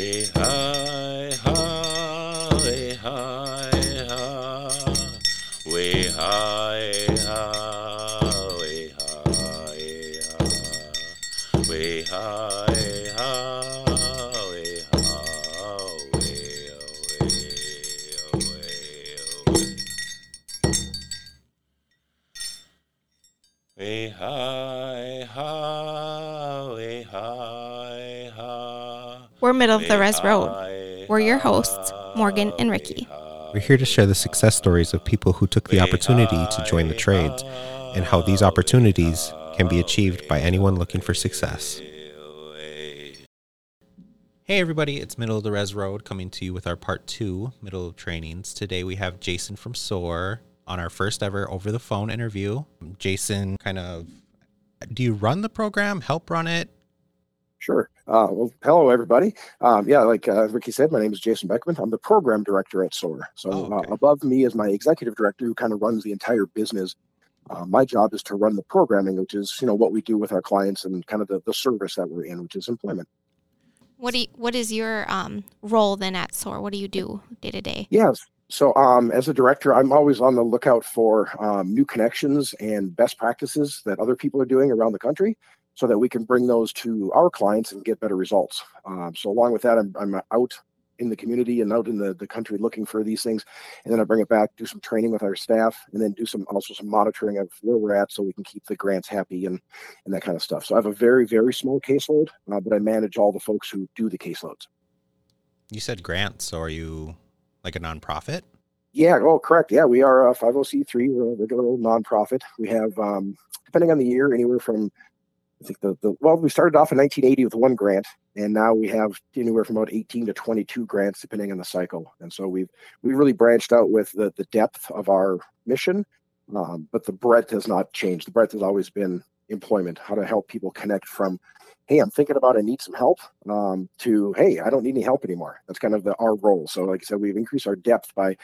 Way hi, high, middle of the res road. We're your hosts, Morgan and Ricky. We're here to share the success stories of people who took the opportunity to join the trades and how these opportunities can be achieved by anyone looking for success. Hey everybody, it's Middle of the Res Road coming to you with our part two, Middle of Trainings. Today we have Jason from SOAR on our first ever over the phone interview. Jason, kind of, do you run the program, help run it? Sure. Uh, well, hello, everybody. Um, yeah, like uh, Ricky said, my name is Jason Beckman. I'm the program director at SOAR. So Oh, okay. uh, above me is my executive director who kind of runs the entire business. Uh, my job is to run the programming, which is you know what we do with our clients and kind of the, the service that we're in, which is employment. What do you, what is your um, role then at SOAR? What do you do day to day? Yes. So um, as a director, I'm always on the lookout for um, new connections and best practices that other people are doing around the country so that we can bring those to our clients and get better results. Um, so along with that, I'm, I'm out in the community and out in the, the country looking for these things. And then I bring it back, do some training with our staff, and then do some also some monitoring of where we're at so we can keep the grants happy and, and that kind of stuff. So I have a very, very small caseload, uh, but I manage all the folks who do the caseloads. You said grants, so are you like a nonprofit? Yeah, oh, correct. Yeah, we are a 50c3. We're a regular old nonprofit. We have, um, depending on the year, anywhere from, I think the, the, well, we started off in 1980 with one grant, and now we have anywhere from about 18 to 22 grants, depending on the cycle. And so we've, we really branched out with the, the depth of our mission, um, but the breadth has not changed. The breadth has always been employment, how to help people connect from, hey, I'm thinking about I need some help, um, to hey, I don't need any help anymore. That's kind of the, our role. So, like I said, we've increased our depth by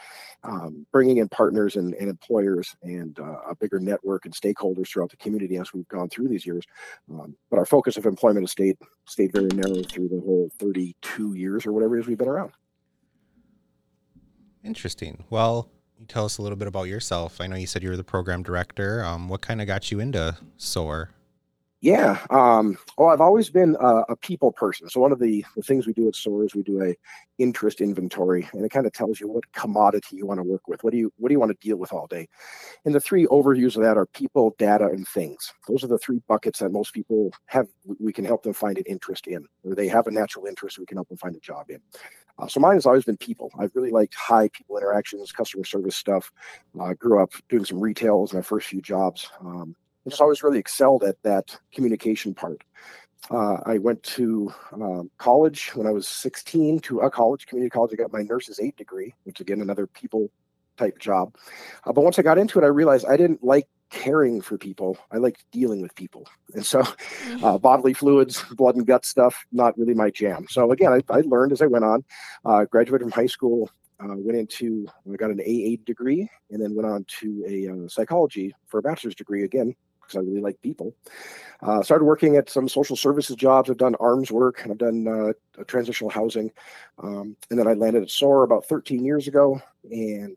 um, bringing in partners and, and employers and uh, a bigger network and stakeholders throughout the community as we've gone through these years. Um, but our focus of employment has stayed stayed very narrow through the whole 32 years or whatever it is we've been around. Interesting. Well, you tell us a little bit about yourself. I know you said you were the program director. Um, what kind of got you into SOAR? Yeah. Um, well, I've always been a, a people person. So one of the, the things we do at SOAR is we do a interest inventory, and it kind of tells you what commodity you want to work with. What do you what do you want to deal with all day? And the three overviews of that are people, data, and things. Those are the three buckets that most people have. We can help them find an interest in, or they have a natural interest. We can help them find a job in. Uh, so mine has always been people. I've really liked high people interactions, customer service stuff. I grew up doing some retail my first few jobs. Um, I just always really excelled at that communication part. Uh, I went to um, college when I was 16 to a college, community college. I got my nurse's aid degree, which again, another people type job. Uh, but once I got into it, I realized I didn't like caring for people. I liked dealing with people. And so uh, bodily fluids, blood and gut stuff, not really my jam. So again, I, I learned as I went on, uh, graduated from high school, uh, went into, I got an AA degree and then went on to a uh, psychology for a bachelor's degree again, because I really like people. Uh, started working at some social services jobs. I've done ARMHS work and I've done uh, transitional housing. Um, and then I landed at SOAR about 13 years ago and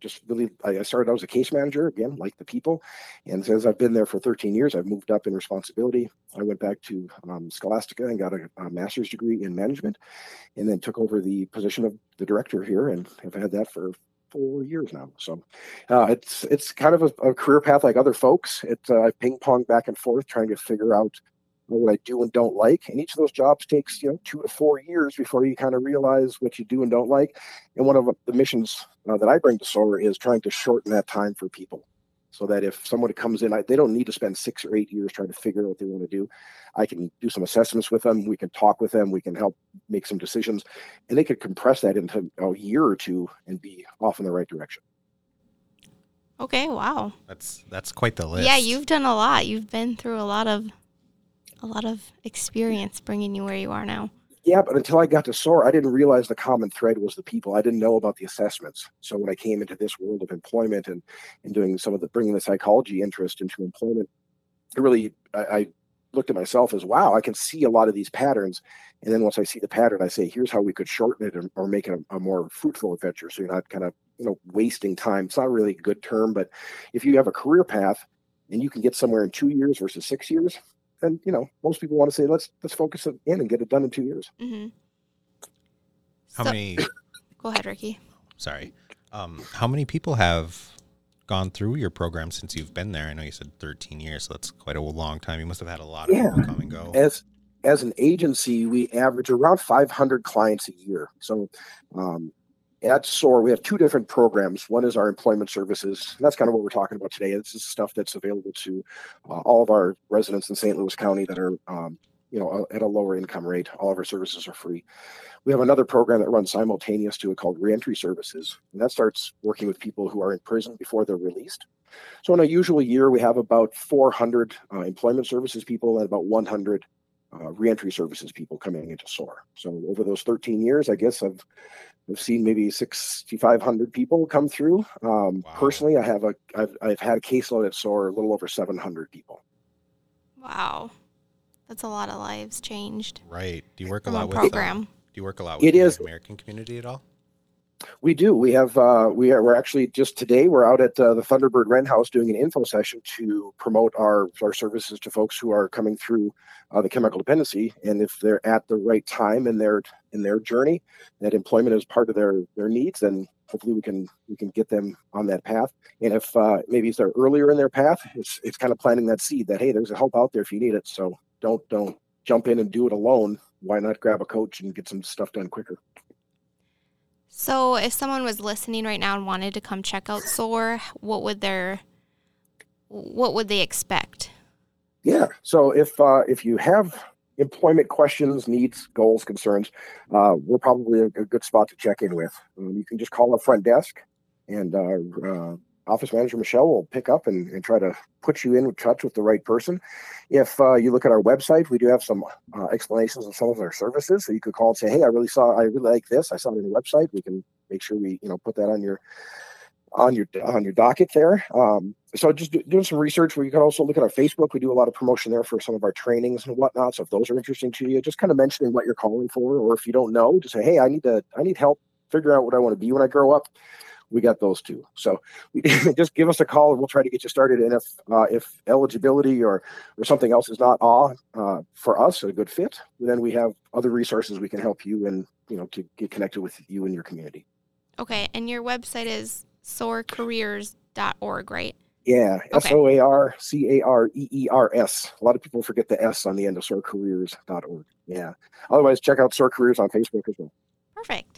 just really, I started out as a case manager again, like the people. And since I've been there for 13 years, I've moved up in responsibility. I went back to um, Scholastica and got a, a master's degree in management and then took over the position of the director here and have had that for four years now. So uh, it's it's kind of a, a career path like other folks. It uh, I ping pong back and forth trying to figure out what I do and don't like. And each of those jobs takes you know two to four years before you kind of realize what you do and don't like. And one of the missions uh, that I bring to SOAR is trying to shorten that time for people. So that if someone comes in, I, they don't need to spend six or eight years trying to figure out what they want to do. I can do some assessments with them. We can talk with them. We can help make some decisions, and they could compress that into a year or two and be off in the right direction. Okay, wow. That's that's quite the list. Yeah, you've done a lot. You've been through a lot of a lot of experience bringing you where you are now. Yeah, but until I got to SOAR, I didn't realize the common thread was the people. I didn't know about the assessments. So when I came into this world of employment and, and doing some of the bringing the psychology interest into employment, it really I, I looked at myself as wow, I can see a lot of these patterns. And then once I see the pattern, I say, here's how we could shorten it or, or make it a, a, more fruitful adventure. So you're not kind of, you know, wasting time. It's not really a good term, but if you have a career path and you can get somewhere in two years versus six years, then you know most people want to say let's let's focus it in and get it done in two years. Mm-hmm. How So- many? Go ahead, Ricky. Sorry. Um, how many people have gone through your program since you've been there? I know you said 13 years, so that's quite a long time. You must have had a lot of Yeah. people come and go. As as an agency, we average around 500 clients a year. So um, at SOAR, we have two different programs. One is our employment services. That's kind of what we're talking about today. This is stuff that's available to uh, all of our residents in St. Louis County that are, um, you know, at a lower income rate. All of our services are free. We have another program that runs simultaneous to it called Reentry Services, and that starts working with people who are in prison before they're released. So in a usual year, we have about 400 uh, employment services people and about 100 uh, reentry services people coming into SOAR. So over those 13 years, I guess I've I've seen maybe 6,500 people come through. Um, Wow. Personally, I have a I've, I've had a caseload at SOAR a little over 700 people. Wow. That's a lot of lives changed Right. Do you work a lot a with? um, program. do you work a lot with It the is- American community at all? We do. We have. Uh, we are. We're actually just today. We're out at uh, the Thunderbird Wren House doing an info session to promote our our services to folks who are coming through uh, the chemical dependency. And if they're at the right time in their in their journey, that employment is part of their their needs, then hopefully we can we can get them on that path. And if uh, maybe they're earlier in their path, it's it's kind of planting that seed that hey, there's a help out there if you need it. So don't don't jump in and do it alone. Why not grab a coach and get some stuff done quicker? So, if someone was listening right now and wanted to come check out SOAR, what would their what would they expect? Yeah. So if uh, if you have employment questions, needs, goals, concerns, uh, we're probably a, good spot to check in with. Um, you can just call the front desk, and uh, uh, office manager Michelle will pick up and, and try to put you in touch with the right person. If uh, you look at our website, we do have some uh, explanations of some of our services. So you could call and say, "Hey, I really saw, I really like this. I saw it on the website." We can make sure we, you know, put that on your on your on your docket there. Um, so just do, doing some research where you can also look at our Facebook. We do a lot of promotion there for some of our trainings and whatnot. So if those are interesting to you, just kind of mentioning what you're calling for, or if you don't know, just say, "Hey, I need to I need help figuring out what I want to be when I grow up." We got those too. So just give us a call and we'll try to get you started. And if uh, if eligibility or or something else is not uh, uh, for us a good fit, then we have other resources we can help you and you know to get connected with you and your community. Okay, and your website is soarcareers.org, right? Yeah. S O A R C A R E E R S. A lot of people forget the S on the end of soarcareers.org. Yeah. Otherwise, check out Soar Careers on Facebook as well. Perfect.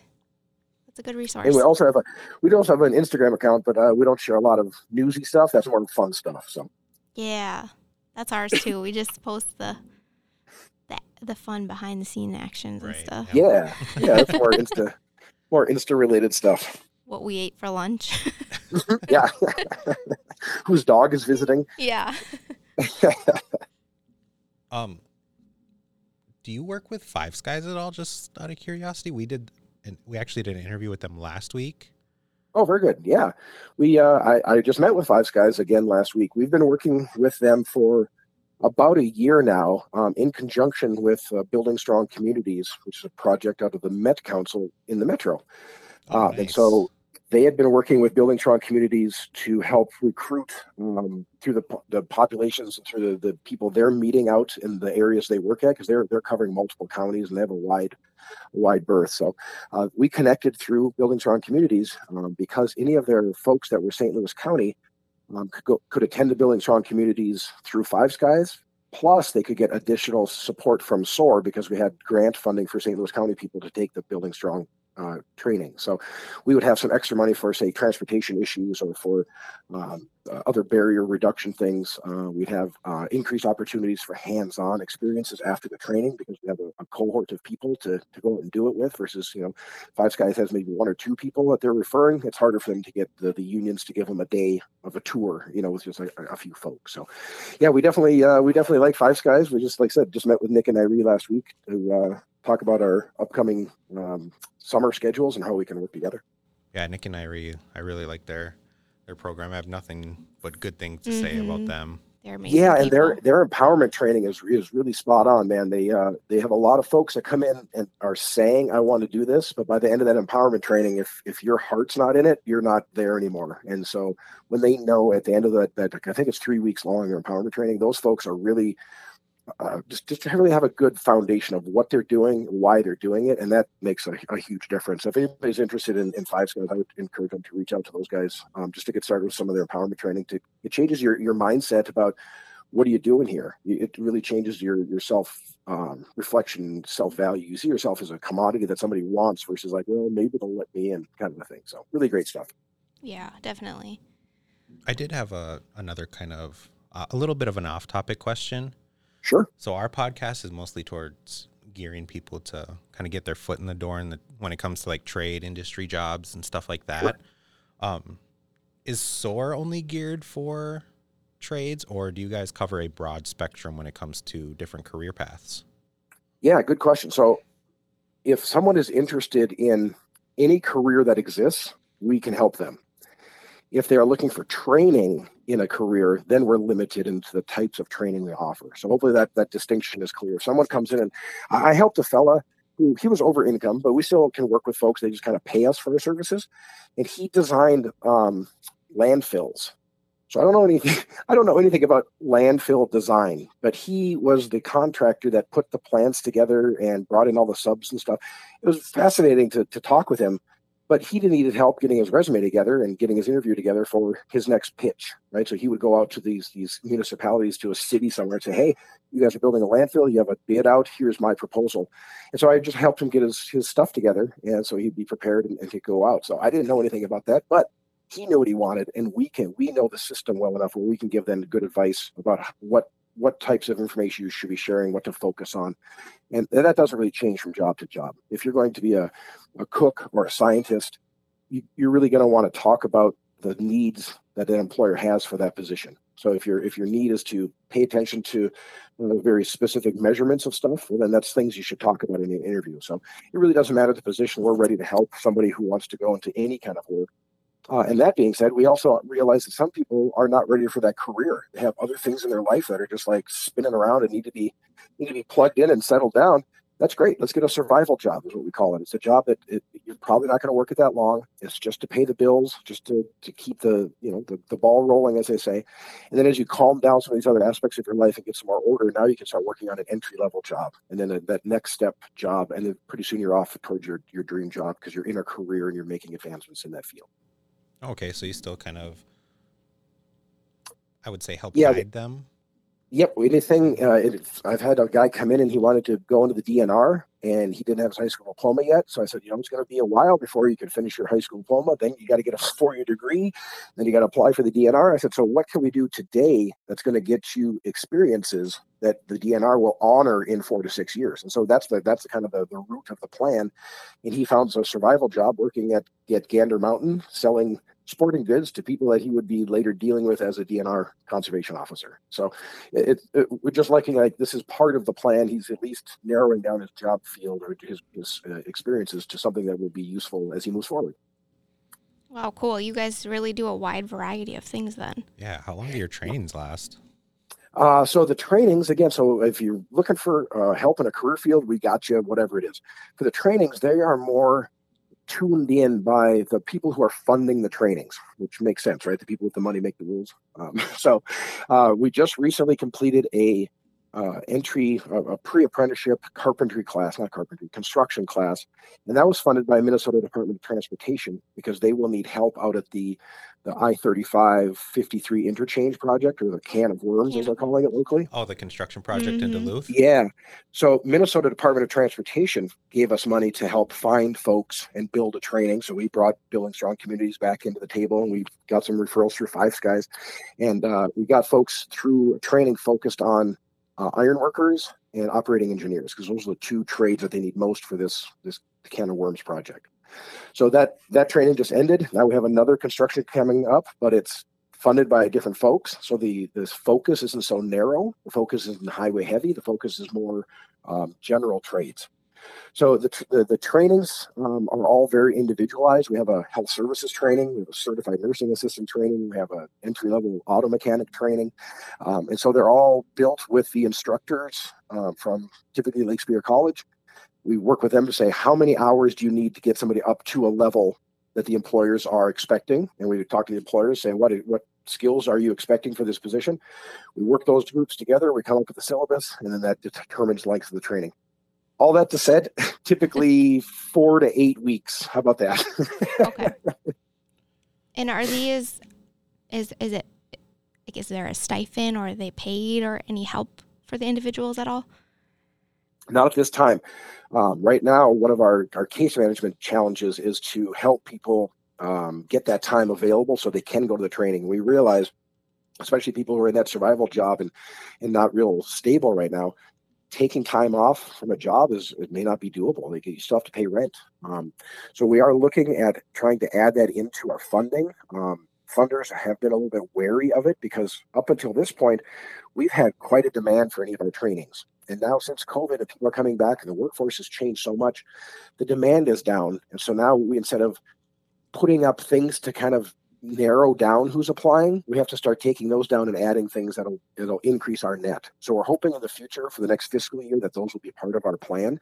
That's a good resource. And we also have a we also have an Instagram account, but uh, we don't share a lot of newsy stuff. That's more fun stuff. So Yeah, that's ours too. we just post the the, the fun behind the scene actions and stuff. yeah, yeah, that's more Insta more Insta related stuff. What we ate for lunch. Yeah. Whose dog is visiting? yeah. Um, do you work with Five Skies at all? Just out of curiosity, we did, and we actually did an interview with them last week. Oh, very good. Yeah, we. Uh, I, I just met with Five Skies again last week. We've been working with them for about a year now, um, in conjunction with uh, Building Strong Communities, which is a project out of the Met Council in the Metro. Oh, Uh, And so they had been working with Building Strong Communities to help recruit um, through the, the populations and through the, the people they're meeting out in the areas they work at because they're they're covering multiple counties and they have a wide wide berth. So uh, we connected through Building Strong Communities um, because any of their folks that were St. Louis County um, could go could attend the Building Strong Communities through Five Skies. Plus, they could get additional support from SOAR because we had grant funding for St. Louis County people to take the Building Strong uh, training. So we would have some extra money for, say, transportation issues or for um, uh, other barrier reduction things. Uh, we'd have uh, increased opportunities for hands-on experiences after the training because we have a, a cohort of people to, to go and do it with versus, you know, Five Skies has maybe one or two people that they're referring. It's harder for them to get the, the unions to give them a day of a tour, you know, with just a, a few folks. So, yeah, we definitely uh, we definitely like Five Skies. We just, like I said, just met with Nick and Irene last week to talk about our upcoming um, summer schedules and how we can work together. Yeah, Nick and I, re- I really like their their program. I have nothing but good things to say about Mhm. them. They're amazing. yeah and their their empowerment training is is really spot on man they uh they have a lot of folks that come in and are saying i want to do this but by the end of that empowerment training if if your heart's not in it you're not there anymore and so when they know at the end of that that i think it's three weeks long their empowerment training those folks are really uh, just just to really have a good foundation of what they're doing, why they're doing it, and that makes a, a huge difference. If anybody's interested in, in Five Skies, I would encourage them to reach out to those guys um, just to get started with some of their empowerment training. To it changes your your mindset about what are you doing here. It really changes your your self um, reflection, self value. You see yourself as a commodity that somebody wants versus like, well, maybe they'll let me in, kind of a thing. So really great stuff. Yeah, definitely. I did have a another kind of uh, a little bit of an off-topic question. Sure. So our podcast is mostly towards gearing people to kind of get their foot in the door in the, when it comes to like trade industry jobs and stuff like that. Sure. Um, is SOAR only geared for trades, or do you guys cover a broad spectrum when it comes to different career paths? Yeah, good question. So, if someone is interested in any career that exists, we can help them. If they are looking for training in a career, then we're limited into the types of training we offer. So, hopefully, that that distinction is clear. Someone comes in and I I helped a fella who he was over income, but we still can work with folks. They just kind of pay us for our services, and he designed um, landfills. So I don't know anything. I don't know anything about landfill design, but he was the contractor that put the plans together and brought in all the subs and stuff. It was fascinating to to talk with him, but he needed help getting his resume together and getting his interview together for his next pitch. Right, so he would go out to these these municipalities, to a city somewhere, and say, "Hey, you guys are building a landfill. You have a bid out. Here's my proposal." And so I just helped him get his his stuff together, and so he'd be prepared and, and could go out. So I didn't know anything about that, but he knew what he wanted and we can we know the system well enough where we can give them good advice about what what types of information you should be sharing what to focus on and that doesn't really change from job to job if you're going to be a, a cook or a scientist you, you're really going to want to talk about the needs that an employer has for that position so if your if your need is to pay attention to very specific measurements of stuff well then that's things you should talk about in an interview so it really doesn't matter the position we're ready to help somebody who wants to go into any kind of work uh, and that being said, we also realize that some people are not ready for that career. They have other things in their life that are just like spinning around and need to be need to be plugged in and settled down. That's great. Let's get a survival job, is what we call it. It's a job that it, you're probably not going to work it that long. It's just to pay the bills, just to to keep the you know the, the ball rolling, as they say. And then as you calm down some of these other aspects of your life and get some more order, now you can start working on an entry level job, and then a, that next step job, and then pretty soon you're off towards your your dream job because you're in a career and you're making advancements in that field. Okay, so you still kind of, I would say, help Yeah, guide them. Yep. Anything. Uh, it, I've had a guy come in and he wanted to go into the DNR and he didn't have his high school diploma yet. So I said, you know, it's going to be a while before you can finish your high school diploma. Then you got to get a four year degree. Then you got to apply for the DNR. I said, so what can we do today that's going to get you experiences that the DNR will honor in four to six years? And so that's the that's kind of the, the root of the plan. And he found a survival job working at, at Gander Mountain selling sporting goods to people that he would be later dealing with as a DNR conservation officer. So it, it, we're just liking like this is part of the plan. He's at least narrowing down his job field or his, his uh, experiences to something that will be useful as he moves forward. Wow, cool. You guys really do a wide variety of things then. Yeah. How long do your trainings last? Uh, so the trainings again. So if you're looking for uh, help in a career field, we got you. Whatever it is, for the trainings, they are more tuned in by the people who are funding the trainings, which makes sense, right? The people with the money make the rules. Um, so uh, we just recently completed a uh, entry, a, a pre-apprenticeship carpentry class, not carpentry, construction class, and that was funded by Minnesota Department of Transportation because they will need help out at the the I-35 53 interchange project, or the can of worms, as they're calling it locally. Oh, the construction project in Mhm. Duluth. Yeah. So Minnesota Department of Transportation gave us money to help find folks and build a training. So we brought Building Strong Communities back into the table and we got some referrals through Five Skies. And uh, we got folks through training focused on uh, iron workers and operating engineers because those are the two trades that they need most for this this can of worms project. So that that training just ended. Now we have another construction coming up, but it's funded by different folks. So the this focus isn't so narrow. The focus isn't highway heavy. The focus is more um, general trades. So the, the, the trainings um, are all very individualized. We have a health services training, we have a certified nursing assistant training, we have a entry level auto mechanic training, um, and so they're all built with the instructors uh, from typically Lake Superior College. We work with them to say how many hours do you need to get somebody up to a level that the employers are expecting, and we talk to the employers, say what what skills are you expecting for this position. We work those groups together, we come up with the syllabus, and then that determines length of the training all that to said, typically four to eight weeks. How about that? Okay. and are these is is it like is there a stipend or are they paid or any help for the individuals at all? Not at this time. Um, right now, one of our, our case management challenges is to help people um, get that time available so they can go to the training. We realize, especially people who are in that survival job and, and not real stable right now, taking time off from a job is it may not be doable. Like you still have to pay rent. Um, so we are looking at trying to add that into our funding. Um, funders have been a little bit wary of it because up until this point, we've had quite a demand for any of our trainings. And now since COVID people are coming back and the workforce has changed so much, the demand is down. And so now we instead of putting up things to kind of narrow down who's applying, we have to start taking those down and adding things that'll that'll increase our net. So we're hoping in the future for the next fiscal year that those will be part of our plan.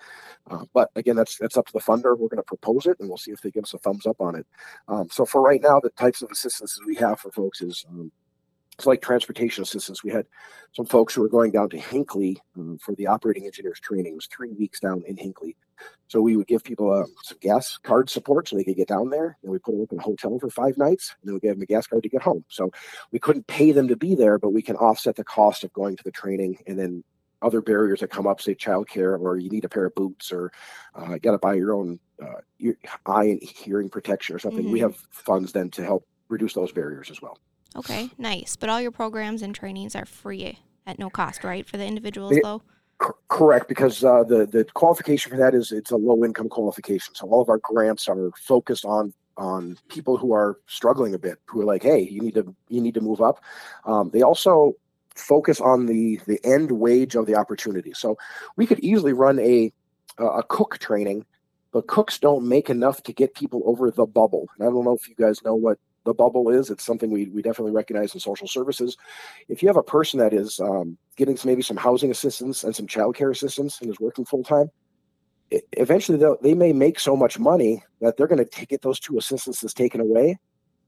Uh, but again, that's that's up to the funder. We're going to propose it, and we'll see if they give us a thumbs up on it. Um, so for right now, the types of assistance we have for folks is um, it's like transportation assistance. We had some folks who were going down to Hinckley um, for the operating engineers training. It was three weeks down in Hinckley. So we would give people uh, some gas card support so they could get down there. And we put them up in a hotel for five nights, and then we gave them a gas card to get home. So we couldn't pay them to be there, but we can offset the cost of going to the training and then other barriers that come up, say childcare, or you need a pair of boots, or uh, you got to buy your own uh, ear, eye and hearing protection or something. Mm-hmm. We have funds then to help reduce those barriers as well. Okay, nice. But all your programs and trainings are free at no cost, right, for the individuals, it, though? correct, because uh, the the qualification for that is it's a low income qualification. So all of our grants are focused on on people who are struggling a bit, who are like, hey, you need to you need to move up. Um, they also focus on the the end wage of the opportunity. So we could easily run a a cook training but cooks don't make enough to get people over the bubble. And I don't know if you guys know what the bubble is. It's something we, we definitely recognize in social services. If you have a person that is um, getting some, maybe some housing assistance and some childcare assistance and is working full time, eventually they may make so much money that they're going to get those two assistances taken away,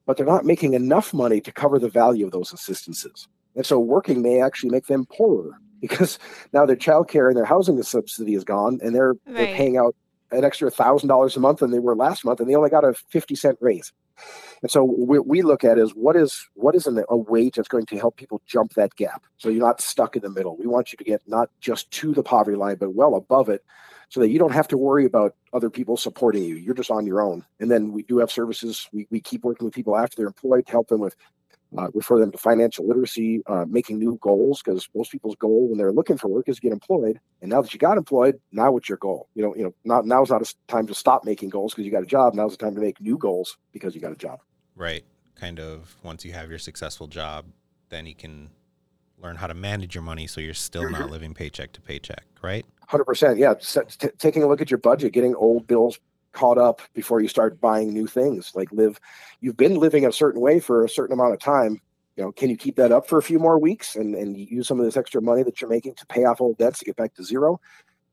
but they're not making enough money to cover the value of those assistances. And so working may actually make them poorer because now their childcare and their housing subsidy is gone and they're, right. they're paying out an extra thousand dollars a month than they were last month and they only got a 50 cent raise. And so what we look at is what is what is a wage that's going to help people jump that gap. So you're not stuck in the middle. We want you to get not just to the poverty line, but well above it, so that you don't have to worry about other people supporting you. You're just on your own. And then we do have services. We, we keep working with people after they're employed to help them with uh, refer them to financial literacy, uh, making new goals because most people's goal when they're looking for work is to get employed. And now that you got employed, now what's your goal? You know, you know, not now's not a time to stop making goals because you got a job. Now's the time to make new goals because you got a job. Right. Kind of once you have your successful job, then you can learn how to manage your money so you're still not mm-hmm. living paycheck to paycheck, right? 100%. Yeah. T- taking a look at your budget, getting old bills caught up before you start buying new things. Like live, you've been living a certain way for a certain amount of time. You know, can you keep that up for a few more weeks and, and use some of this extra money that you're making to pay off old debts to get back to zero?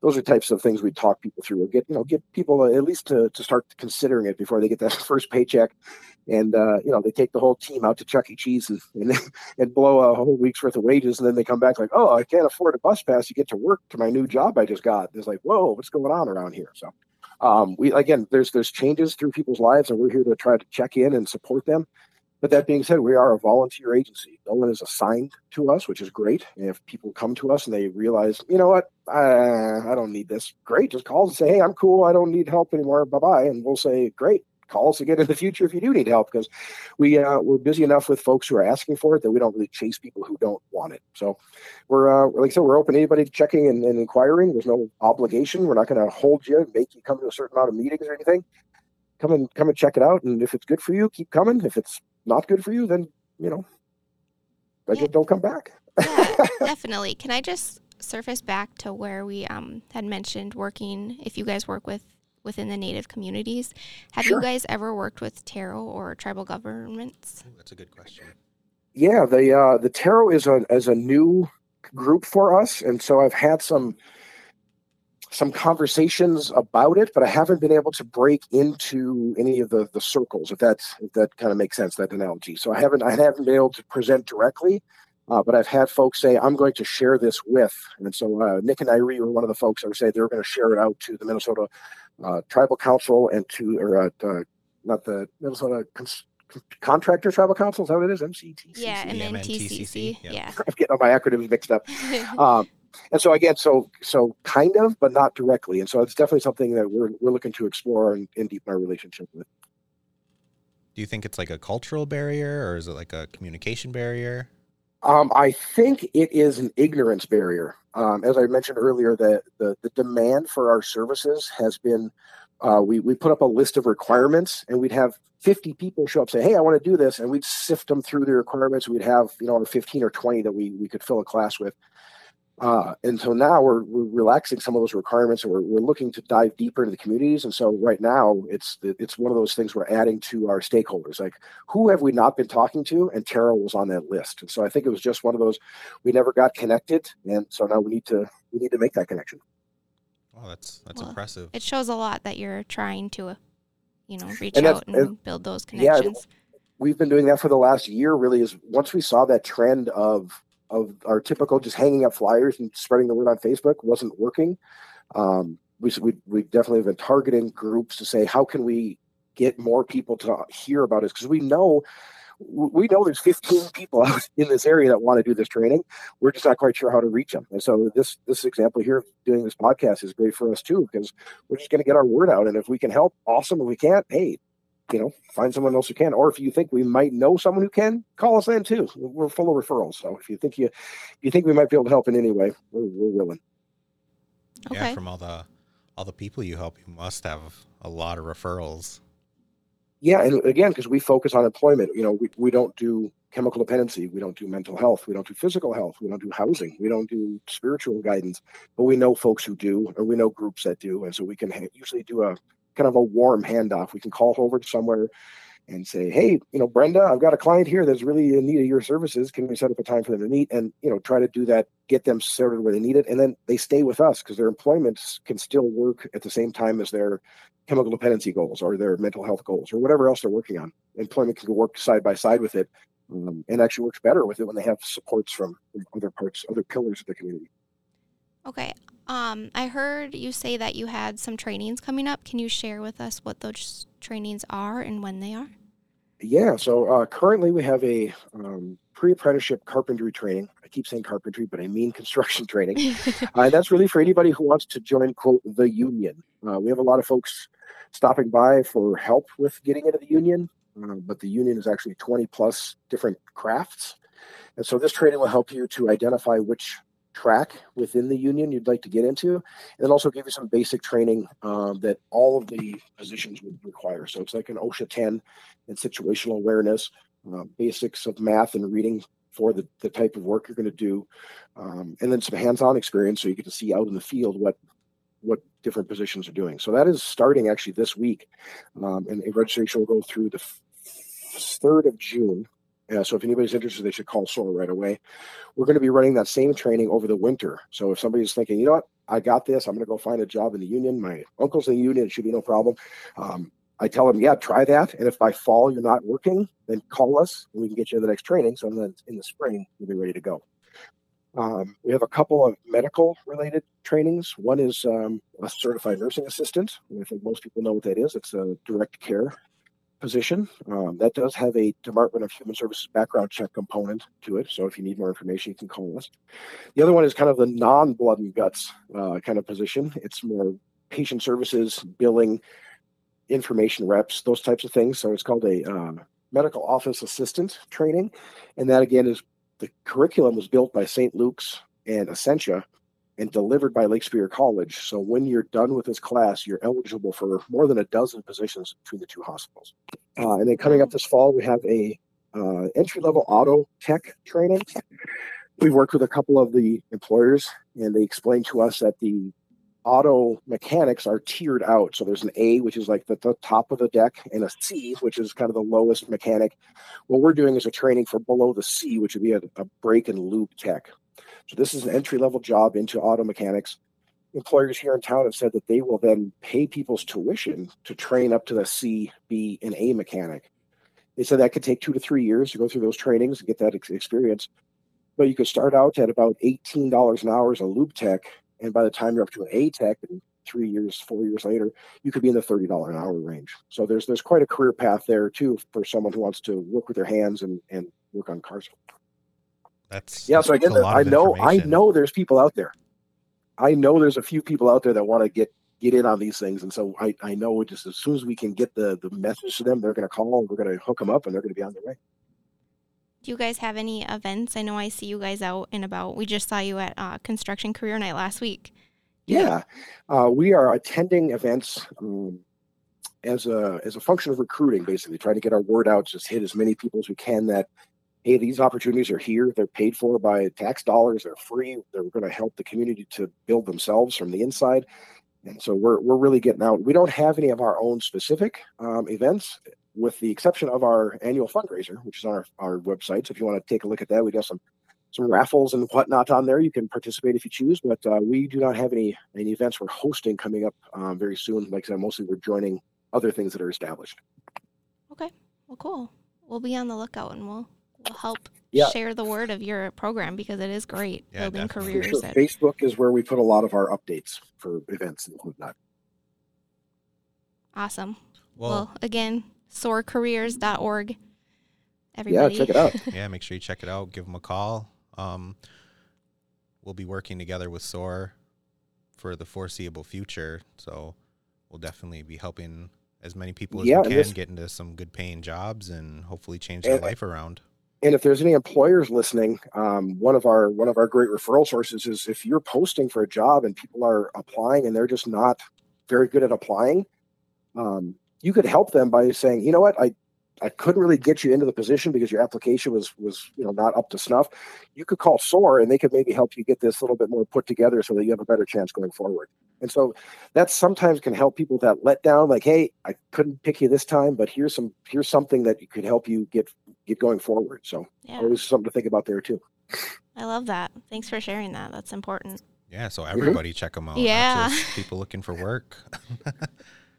Those are types of things we talk people through or get, you know, get people at least to, to start considering it before they get that first paycheck. And, uh, you know, they take the whole team out to Chuck E. Cheese and, and, and blow a whole week's worth of wages. And then they come back like, oh, I can't afford a bus pass to get to work to my new job I just got. It's like, whoa, what's going on around here? So um, we again, there's there's changes through people's lives, and we're here to try to check in and support them. But that being said, we are a volunteer agency. No one is assigned to us, which is great. And if people come to us and they realize, you know what, I, I don't need this, great. Just call and say, hey, I'm cool. I don't need help anymore. Bye bye. And we'll say, great call us again in the future if you do need help because we uh, we're busy enough with folks who are asking for it that we don't really chase people who don't want it. So we're uh, like I said, we're open to anybody checking and, and inquiring. There's no obligation. We're not going to hold you and make you come to a certain amount of meetings or anything. Come and come and check it out. And if it's good for you, keep coming. If it's not good for you, then you know, yeah. don't come back. yeah, definitely. Can I just surface back to where we um, had mentioned working. If you guys work with within the native communities, have Sure. you guys ever worked with TERO or tribal governments? Ooh, that's a good question. Yeah, the uh, the TERO is a as a new group for us, and so I've had some some conversations about it, but I haven't been able to break into any of the the circles. If that's if that kind of makes sense, that analogy. So I haven't I haven't been able to present directly, uh, but I've had folks say I'm going to share this with, and so uh, Nick and Irene were one of the folks that were saying they were going to share it out to the Minnesota uh, Tribal Council and to or uh, uh, not the Minnesota. Cons- Contractor Tribal Council, is that what it is? MCTCC. Yeah, and then MNTCC, TCC. yeah. Yeah. I'm getting all my acronyms mixed up. Um, and so again, so so kind of, but not directly. And so it's definitely something that we're we're looking to explore and, and deepen our relationship with. Do you think it's like a cultural barrier or is it like a communication barrier? Um, I think it is an ignorance barrier. Um, as I mentioned earlier, the, the demand for our services has been. Uh, we we put up a list of requirements, and we'd have 50 people show up say, "Hey, I want to do this," and we'd sift them through the requirements. We'd have you know 15 or 20 that we we could fill a class with. Uh, and so now we're, we're relaxing some of those requirements and we're, we're looking to dive deeper into the communities. And so right now it's, it's one of those things we're adding to our stakeholders. Like who have we not been talking to? And TERO was on that list. And so I think it was just one of those, we never got connected. And so now we need to, we need to make that connection. Oh, that's that's Well, impressive. it shows a lot that you're trying to, uh, you know, reach And out and, and- build those connections. Yeah, connections. We've been doing that for the last year really is once we saw that trend of, of our typical just hanging up flyers and spreading the word on Facebook wasn't working. Um, we, we, we definitely have been targeting groups to say, how can we get more people to hear about us? Because we know, we know there's 15 people out in this area that want to do this training. We're just not quite sure how to reach them. And so this, this example here, doing this podcast is great for us too, because we're just going to get our word out. And if we can help, awesome. If we can't, hey, you know, find someone else who can. Or if you think we might know someone who can, call us in too. We're full of referrals. So if you think you, if you think we might be able to help in any way, we're, we're willing. Yeah, from all the all the people you help, you must have a lot of referrals. Yeah, and again, because we focus on employment, you know, we, we don't do chemical dependency, we don't do mental health, we don't do physical health, we don't do housing, we don't do spiritual guidance, but we know folks who do, or we know groups that do, and so we can ha- usually do a kind of a warm handoff. We can call over to somewhere and say, hey, you know, Brenda, I've got a client here that's really in need of your services. Can we set up a time for them to meet? And you know, try to do that, get them started where they need it, and then they stay with us because their employment can still work at the same time as their chemical dependency goals or their mental health goals or whatever else they're working on. Employment can work side by side with it, um, and actually works better with it when they have supports from other parts, other pillars of the community. Okay. Um, I heard you say that you had some trainings coming up. Can you share with us what those trainings are and when they are? Yeah, so uh, currently we have a um, pre-apprenticeship carpentry training. I keep saying carpentry, but I mean construction training. Uh, and that's really for anybody who wants to join, quote, the union. Uh, we have a lot of folks stopping by for help with getting into the union, uh, but the union is actually 20 plus different crafts. And so this training will help you to identify which track within the union you'd like to get into, and then also give you some basic training um, that all of the positions would require. So it's like an OSHA 10 and situational awareness, uh, basics of math and reading for the, the type of work you're going to do, um, and then some hands-on experience so you get to see out in the field what what different positions are doing. So that is starting actually this week, um, and registration will go through the third of June. Yeah, so if anybody's interested, they should call SOAR right away. We're going to be running that same training over the winter. So if somebody's thinking, you know what, I got this, I'm going to go find a job in the union. My uncle's in the union, it should be no problem. Um, I tell them, yeah, try that. And if by fall you're not working, then call us and we can get you to the next training. So then in the spring, you'll be ready to go. Um, we have a couple of medical related trainings. One is um, a certified nursing assistant. I think most people know what that is. It's a direct care position. Um, that does have a Department of Human Services background check component to it. So if you need more information, you can call us. The other one is kind of the non blood and guts uh, kind of position. It's more patient services, billing, information reps, those types of things. So it's called a um, medical office assistant training. And that again is the curriculum was built by St. Luke's and Essentia and delivered by Lake Superior College. So when you're done with this class, you're eligible for more than a dozen positions between the two hospitals. Uh, and then coming up this fall, we have a uh, entry level auto tech training. we've worked with a couple of the employers, and they explained to us that the auto mechanics are tiered out. So there's an A, which is like the, the, top of the deck, and a C, which is kind of the lowest mechanic. What we're doing is a training for below the C, which would be a, a brake and lube tech. So this is an entry level job into auto mechanics. Employers here in town have said that they will then pay people's tuition to train up to the C, B, and A mechanic. They said that could take two to three years to go through those trainings and get that experience. But you could start out at about $18 an hour as a lube tech and by the time you're up to an A tech and three years, four years later, you could be in the thirty dollar an hour range. So there's there's quite a career path there too for someone who wants to work with their hands and and work on cars. That's yeah. So I get that. I know I know there's people out there. I know there's a few people out there that want to get get in on these things, and so I I know just as soon as we can get the the message to them, they're going to call and we're going to hook them up and they're going to be on their way. Do you guys have any events? I know I see you guys out and about. We just saw you at uh, Construction Career Night last week. Yeah, uh, we are attending events um, as a as a function of recruiting, basically trying to get our word out, just hit as many people as we can. That hey, these opportunities are here. They're paid for by tax dollars. They're free. They're going to help the community to build themselves from the inside. And so we're we're really getting out. We don't have any of our own specific um, events with the exception of our annual fundraiser, which is on our, our website. So if you want to take a look at that, we got some some raffles and whatnot on there. You can participate if you choose, but uh, we do not have any any events we're hosting coming up um, very soon. Like I said, mostly we're joining other things that are established. Okay, well, cool. We'll be on the lookout and we'll we'll help yeah. share the word of your program because it is great yeah, building definitely. careers. Sure. Facebook is where we put a lot of our updates for events and whatnot. Awesome. Well, well again, soarcareers.org. Everybody. Yeah, check it out. yeah, make sure you check it out. Give them a call. Um, we'll be working together with SOAR for the foreseeable future. So we'll definitely be helping as many people as yeah, we can this, get into some good paying jobs and hopefully change their life around. And if there's any employers listening, um, one of our one of our great referral sources is if you're posting for a job and people are applying and they're just not very good at applying, um, you could help them by saying, you know what, I I couldn't really get you into the position because your application was was you know not up to snuff. You could call SOAR and they could maybe help you get this a little bit more put together so that you have a better chance going forward. And so that sometimes can help people that let down, like, hey, I couldn't pick you this time, but here's some here's something that could help you get get going forward. So yeah. always something to think about there too. I love that. Thanks for sharing that. That's important. Yeah, so everybody mm-hmm. check them out. Yeah, people looking for work.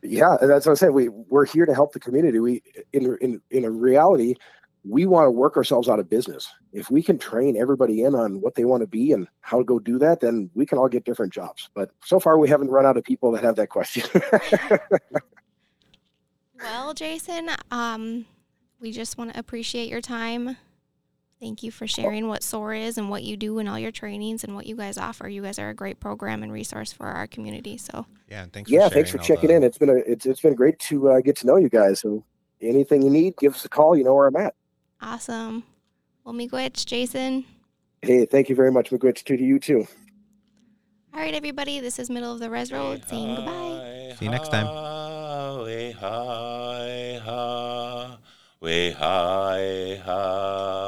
yeah that's what i said we we're here to help the community we in in in a reality we want to work ourselves out of business if we can train everybody in on what they want to be and how to go do that then we can all get different jobs but so far we haven't run out of people that have that question well jason um we just want to appreciate your time Thank you for sharing what SOAR is and what you do and all your trainings and what you guys offer. You guys are a great program and resource for our community. So yeah, thanks. yeah, thanks for checking the... in. It's been a it's it's been great to uh, get to know you guys. So anything you need, give us a call. You know where I'm at. Awesome. Well, miigwech, Jason. Hey, thank you very much, miigwech, to you too. All right, everybody. This is Middle of the Res Road saying goodbye. See you next time. We hi, hi.